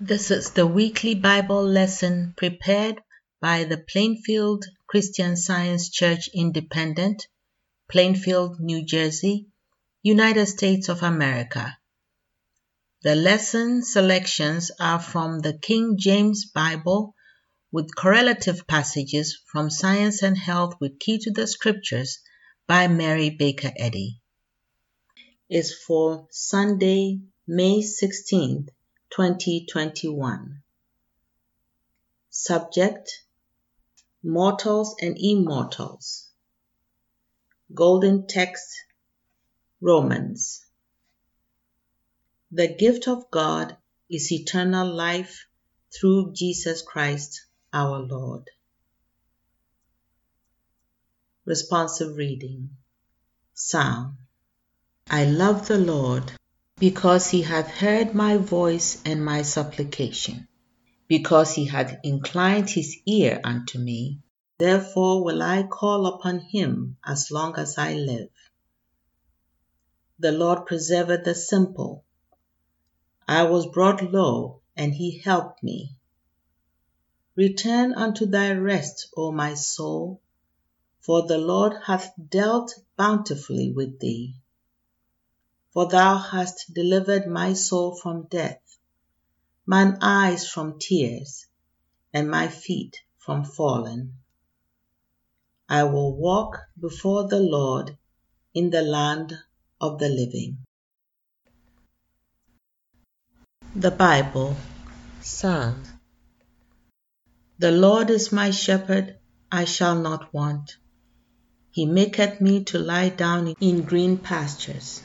This is the weekly Bible lesson prepared by the Plainfield Christian Science Church Independent, Plainfield, New Jersey, United States of America. The lesson selections are from the King James Bible with correlative passages from Science and Health with Key to the Scriptures by Mary Baker Eddy. Is for Sunday, May 16th, 2021. Subject Mortals and Immortals. Golden Text Romans. The gift of God is eternal life through Jesus Christ our Lord. Responsive reading Psalm I love the Lord because he hath heard my voice and my supplication, because he hath inclined his ear unto me. Therefore will I call upon him as long as I live. The Lord preserveth the simple. I was brought low, and he helped me. Return unto thy rest, O my soul, for the Lord hath dealt bountifully with thee for thou hast delivered my soul from death, mine eyes from tears, and my feet from falling. I will walk before the Lord in the land of the living. The Bible, Psalm. The Lord is my shepherd, I shall not want. He maketh me to lie down in green pastures.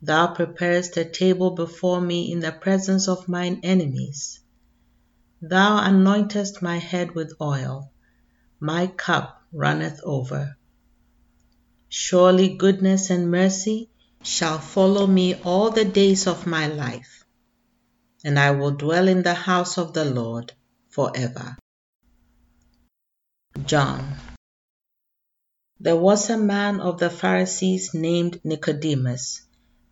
Thou preparest a table before me in the presence of mine enemies. Thou anointest my head with oil, my cup runneth over. Surely goodness and mercy shall follow me all the days of my life, and I will dwell in the house of the Lord forever. John. There was a man of the Pharisees named Nicodemus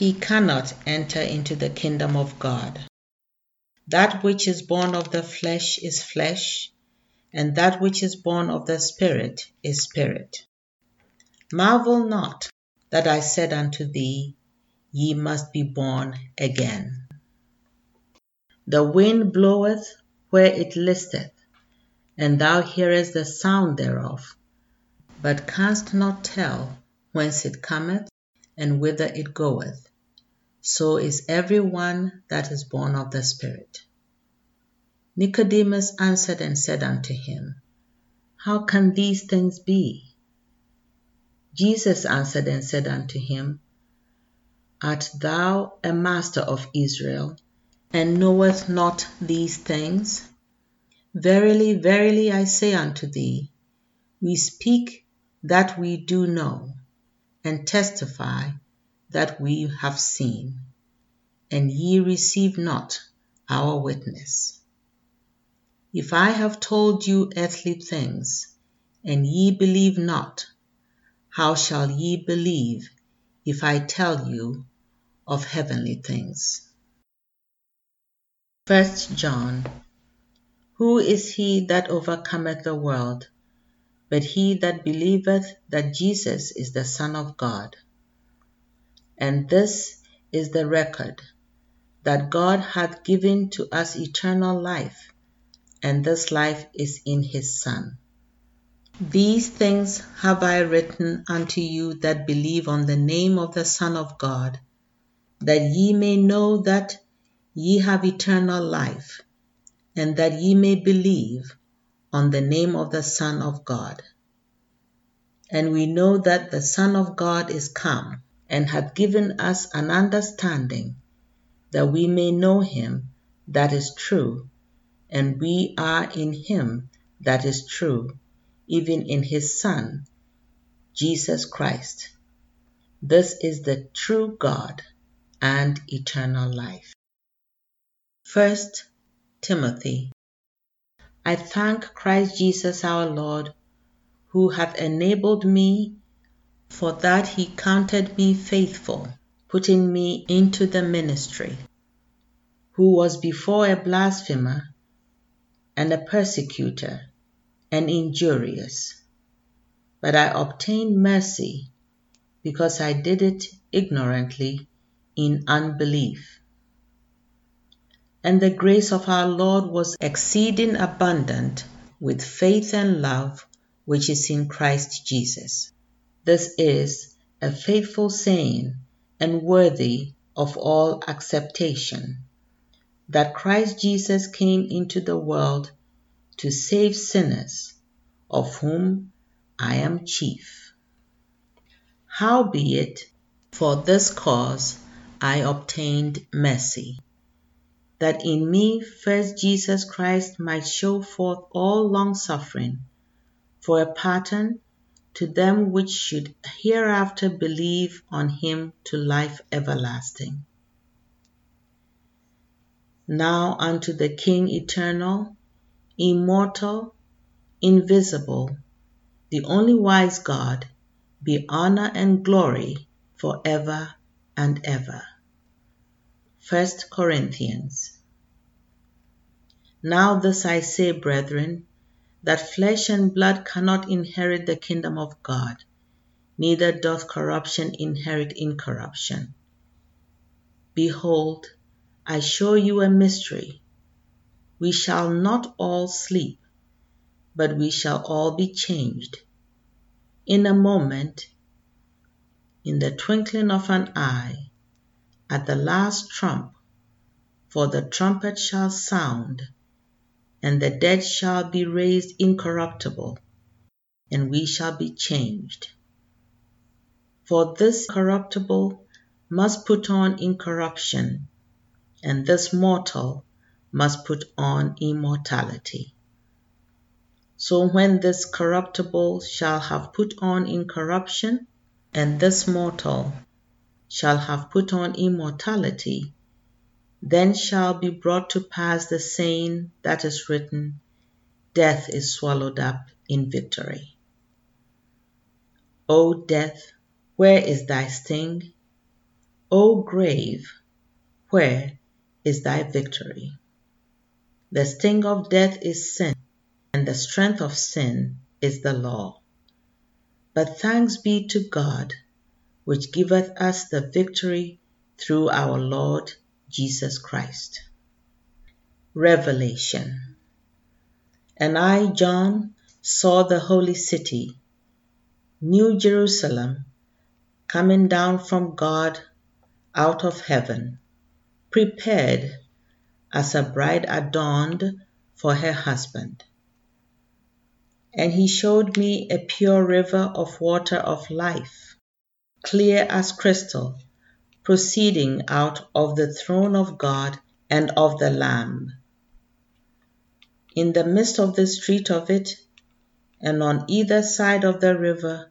he cannot enter into the kingdom of God. That which is born of the flesh is flesh, and that which is born of the Spirit is spirit. Marvel not that I said unto thee, Ye must be born again. The wind bloweth where it listeth, and thou hearest the sound thereof, but canst not tell whence it cometh and whither it goeth so is every one that is born of the Spirit. Nicodemus answered and said unto him, How can these things be? Jesus answered and said unto him, Art thou a master of Israel, and knowest not these things? Verily, verily, I say unto thee, we speak that we do know, and testify that we have seen, and ye receive not our witness. If I have told you earthly things, and ye believe not, how shall ye believe if I tell you of heavenly things? 1 John Who is he that overcometh the world, but he that believeth that Jesus is the Son of God? And this is the record, that God hath given to us eternal life, and this life is in his Son. These things have I written unto you that believe on the name of the Son of God, that ye may know that ye have eternal life, and that ye may believe on the name of the Son of God. And we know that the Son of God is come, and hath given us an understanding, that we may know him that is true, and we are in him that is true even in his Son, Jesus Christ. This is the true God and eternal life. 1 Timothy I thank Christ Jesus our Lord, who hath enabled me, for that he counted me faithful, putting me into the ministry, who was before a blasphemer and a persecutor and injurious. But I obtained mercy because I did it ignorantly in unbelief. And the grace of our Lord was exceeding abundant with faith and love which is in Christ Jesus. This is a faithful saying and worthy of all acceptation that Christ Jesus came into the world to save sinners, of whom I am chief. Howbeit, for this cause I obtained mercy, that in me first Jesus Christ might show forth all longsuffering, for a pattern to them which should hereafter believe on him to life everlasting. Now unto the King eternal, immortal, invisible, the only wise God, be honor and glory for ever and ever. 1 Corinthians. Now this I say, brethren, that flesh and blood cannot inherit the kingdom of God, neither doth corruption inherit incorruption. Behold, I show you a mystery we shall not all sleep, but we shall all be changed. In a moment, in the twinkling of an eye, at the last trump, for the trumpet shall sound, and the dead shall be raised incorruptible, and we shall be changed. For this corruptible must put on incorruption, and this mortal must put on immortality. So when this corruptible shall have put on incorruption, and this mortal shall have put on immortality, then shall be brought to pass the saying that is written, Death is swallowed up in victory. O death, where is thy sting? O grave, where is thy victory? The sting of death is sin, and the strength of sin is the law. But thanks be to God, which giveth us the victory through our Lord Jesus Christ. Revelation And I, John, saw the holy city, New Jerusalem, coming down from God out of heaven, prepared as a bride adorned for her husband. And he showed me a pure river of water of life, clear as crystal, proceeding out of the throne of God and of the Lamb. In the midst of the street of it, and on either side of the river,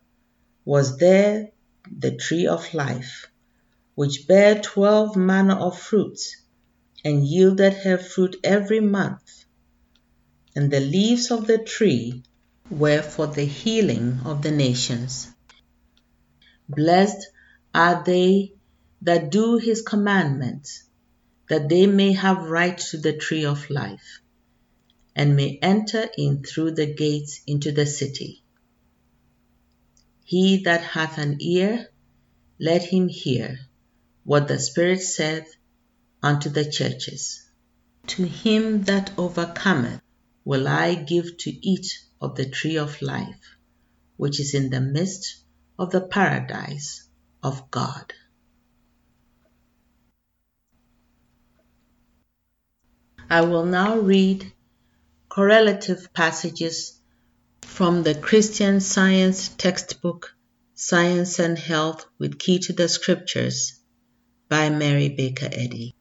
was there the tree of life, which bare twelve manner of fruits and yielded her fruit every month. And the leaves of the tree were for the healing of the nations. Blessed are they that do his commandments, that they may have right to the tree of life, and may enter in through the gates into the city. He that hath an ear, let him hear what the Spirit saith unto the churches. To him that overcometh will I give to eat of the tree of life, which is in the midst of the paradise of God. I will now read correlative passages from the Christian Science textbook Science and Health with Key to the Scriptures by Mary Baker Eddy.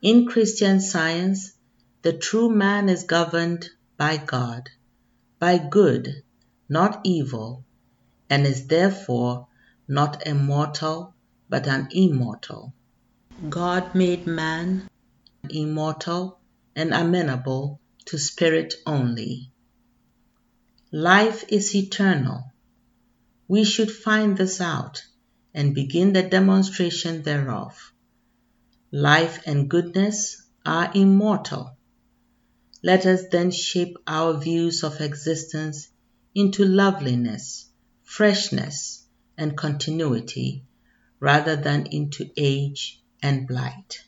In Christian Science, the true man is governed by God, by good, not evil, and is therefore not a mortal but an immortal. God made man immortal and amenable to spirit only. Life is eternal. We should find this out and begin the demonstration thereof. Life and goodness are immortal. Let us then shape our views of existence into loveliness freshness and continuity rather than into age and blight.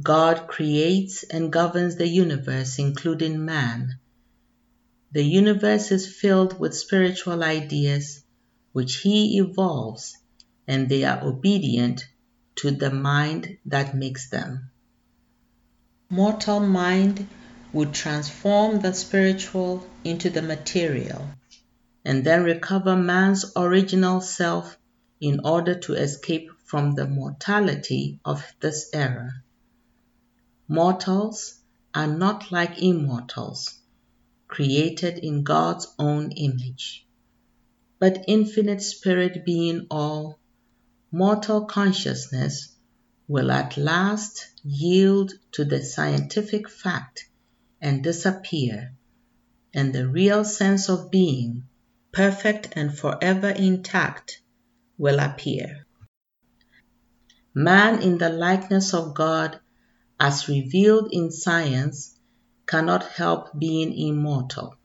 God creates and governs the universe, including man. The universe is filled with spiritual ideas which He evolves, and they are obedient to the mind that makes them. Mortal mind would transform the spiritual into the material and then recover man's original self in order to escape from the mortality of this era. Mortals are not like immortals, created in God's own image. But infinite spirit being all, mortal consciousness will at last yield to the scientific fact and disappear, and the real sense of being perfect and forever intact, will appear. Man in the likeness of God, as revealed in science, cannot help being immortal.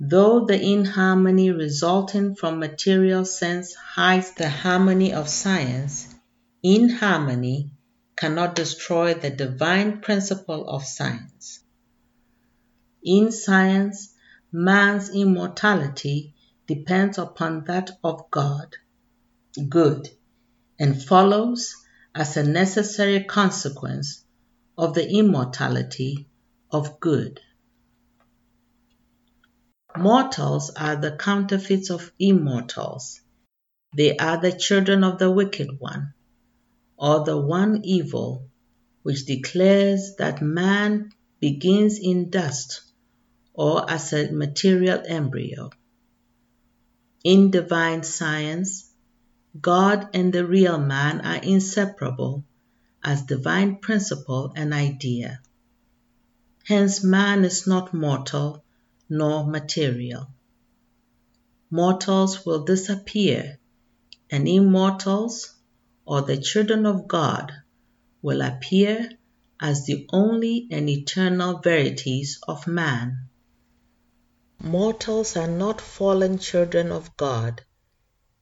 Though the inharmony resulting from material sense hides the harmony of science, inharmony cannot destroy the divine principle of science. In science, man's immortality depends upon that of God, good, and follows as a necessary consequence of the immortality of good. Mortals are the counterfeits of immortals. They are the children of the wicked one, or the one evil, which declares that man begins in dust or as a material embryo. In divine science, God and the real man are inseparable as divine principle and idea. Hence, man is not mortal nor material. Mortals will disappear, and immortals, or the children of God, will appear as the only and eternal verities of man. Mortals are not fallen children of God.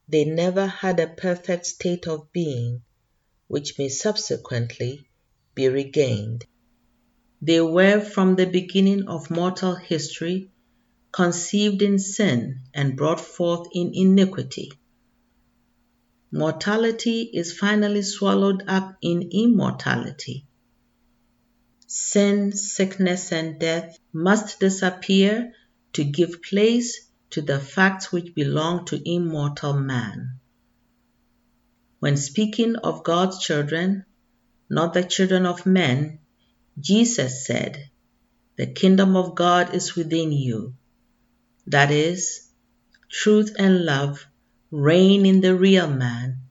They never had a perfect state of being, which may subsequently be regained. They were from the beginning of mortal history conceived in sin and brought forth in iniquity. Mortality is finally swallowed up in immortality. Sin, sickness, and death must disappear to give place to the facts which belong to immortal man. When speaking of God's children, not the children of men, Jesus said, The kingdom of God is within you. That is, truth and love reign in the real man,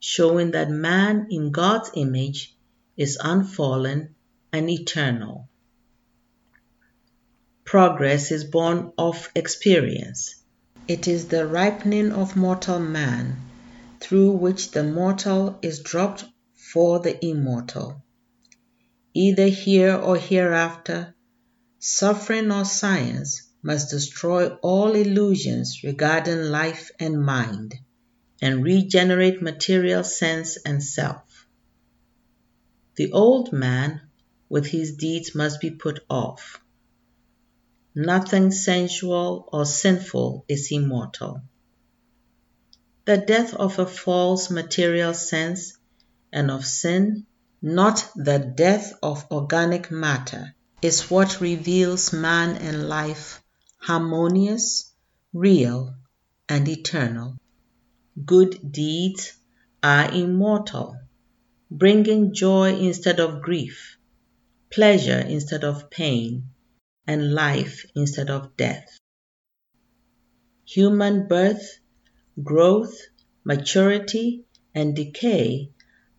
showing that man in God's image is unfallen and eternal. Progress is born of experience. It is the ripening of mortal man, through which the mortal is dropped for the immortal. Either here or hereafter, suffering or science must destroy all illusions regarding life and mind, and regenerate material sense and self. The old man with his deeds must be put off. Nothing sensual or sinful is immortal. The death of a false material sense and of sin, not the death of organic matter, is what reveals man and life harmonious, real, and eternal. Good deeds are immortal, bringing joy instead of grief, pleasure instead of pain, and life instead of death. Human birth, growth, maturity, and decay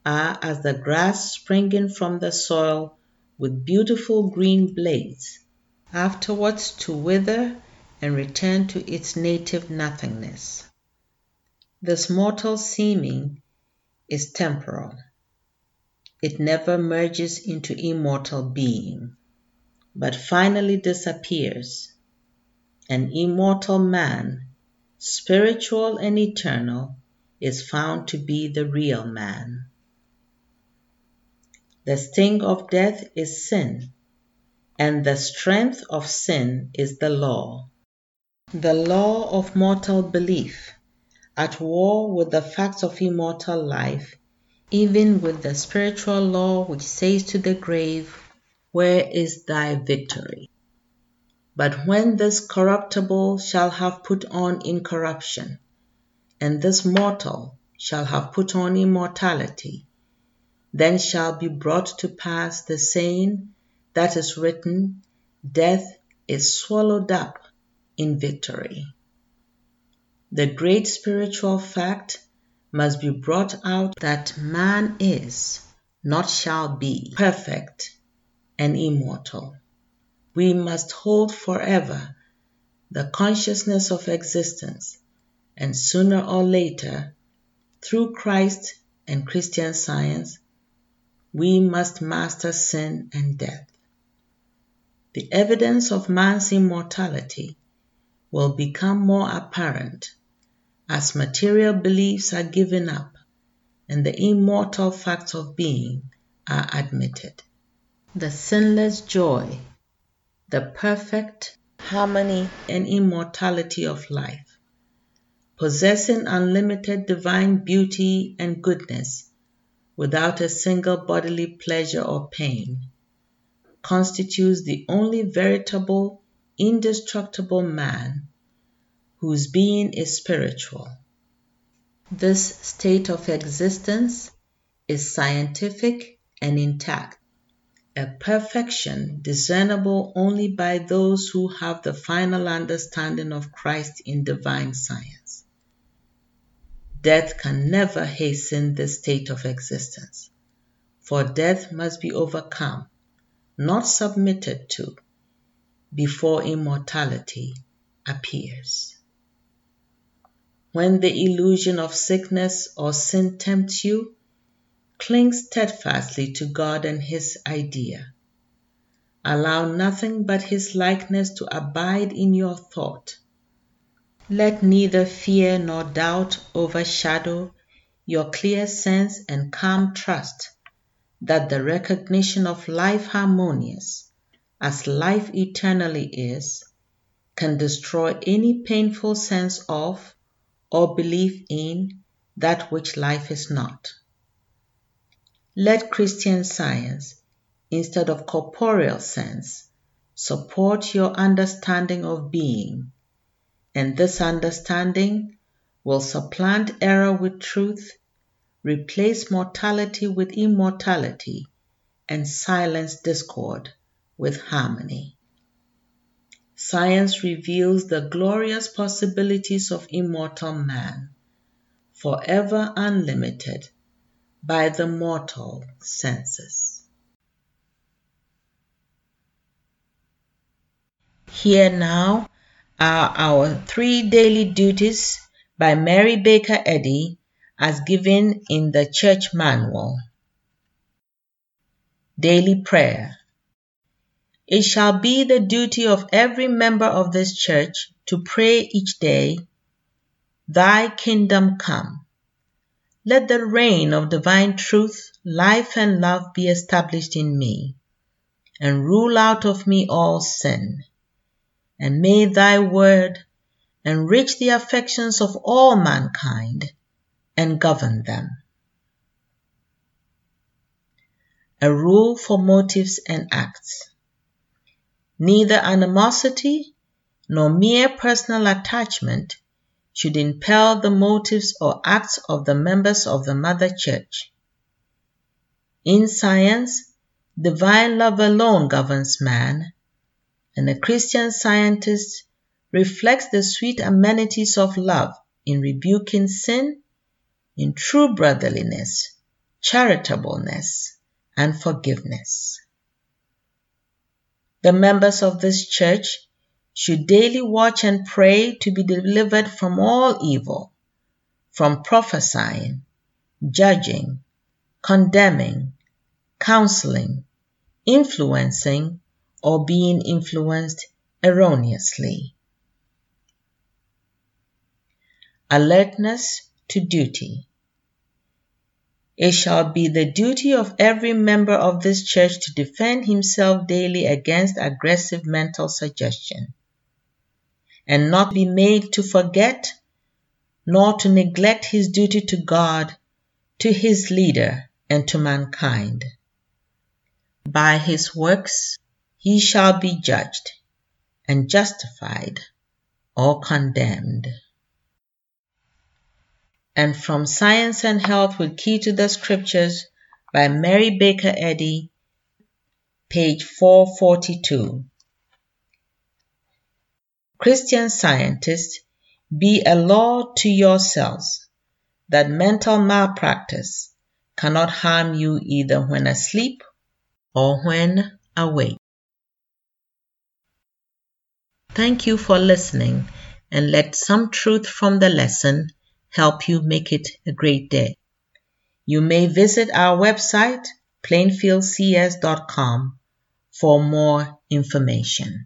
are as the grass springing from the soil with beautiful green blades afterwards to wither and return to its native nothingness. This mortal seeming is temporal. It never merges into immortal being, but finally disappears. An immortal man, spiritual and eternal, is found to be the real man. The sting of death is sin, and the strength of sin is the law. The law of mortal belief, at war with the facts of immortal life, even with the spiritual law which says to the grave, Where is thy victory? But when this corruptible shall have put on incorruption, and this mortal shall have put on immortality, then shall be brought to pass the saying that is written, Death is swallowed up in victory. The great spiritual fact must be brought out that man is, not shall be, perfect and immortal. We must hold forever the consciousness of existence, and sooner or later, through Christ and Christian science, we must master sin and death the evidence of man's immortality will become more apparent as material beliefs are given up and the immortal facts of being are admitted. The sinless joy, the perfect harmony and immortality of life, possessing unlimited divine beauty and goodness without a single bodily pleasure or pain constitutes the only veritable, indestructible man whose being is spiritual. This state of existence is scientific and intact, a perfection discernible only by those who have the final understanding of Christ in divine science. Death can never hasten this state of existence, for death must be overcome not submitted to, before immortality appears. When the illusion of sickness or sin tempts you, cling steadfastly to God and His idea. Allow nothing but His likeness to abide in your thought. Let neither fear nor doubt overshadow your clear sense and calm trust that the recognition of life harmonious, as life eternally is, can destroy any painful sense of or belief in that which life is not. Let Christian science, instead of corporeal sense, support your understanding of being, and this understanding will supplant error with truth replace mortality with immortality, and silence discord with harmony. Science reveals the glorious possibilities of immortal man, forever unlimited by the mortal senses. Here now are our three daily duties by Mary Baker Eddy as given in the church manual. Daily Prayer It shall be the duty of every member of this church to pray each day, Thy kingdom come. Let the reign of divine truth, life, and love be established in me, and rule out of me all sin. And may thy word enrich the affections of all mankind and govern them. A rule for motives and acts. Neither animosity nor mere personal attachment should impel the motives or acts of the members of the Mother Church. In science, divine love alone governs man, and a Christian scientist reflects the sweet amenities of love in rebuking sin in true brotherliness, charitableness, and forgiveness. The members of this church should daily watch and pray to be delivered from all evil, from prophesying, judging, condemning, counseling, influencing, or being influenced erroneously. Alertness to duty. It shall be the duty of every member of this church to defend himself daily against aggressive mental suggestion and not be made to forget nor to neglect his duty to God, to his leader, and to mankind. By his works he shall be judged and justified or condemned and from Science and Health with Key to the Scriptures by Mary Baker Eddy, page 442. Christian scientists, be a law to yourselves that mental malpractice cannot harm you either when asleep or when awake. Thank you for listening and let some truth from the lesson help you make it a great day. You may visit our website, plainfieldcs.com, for more information.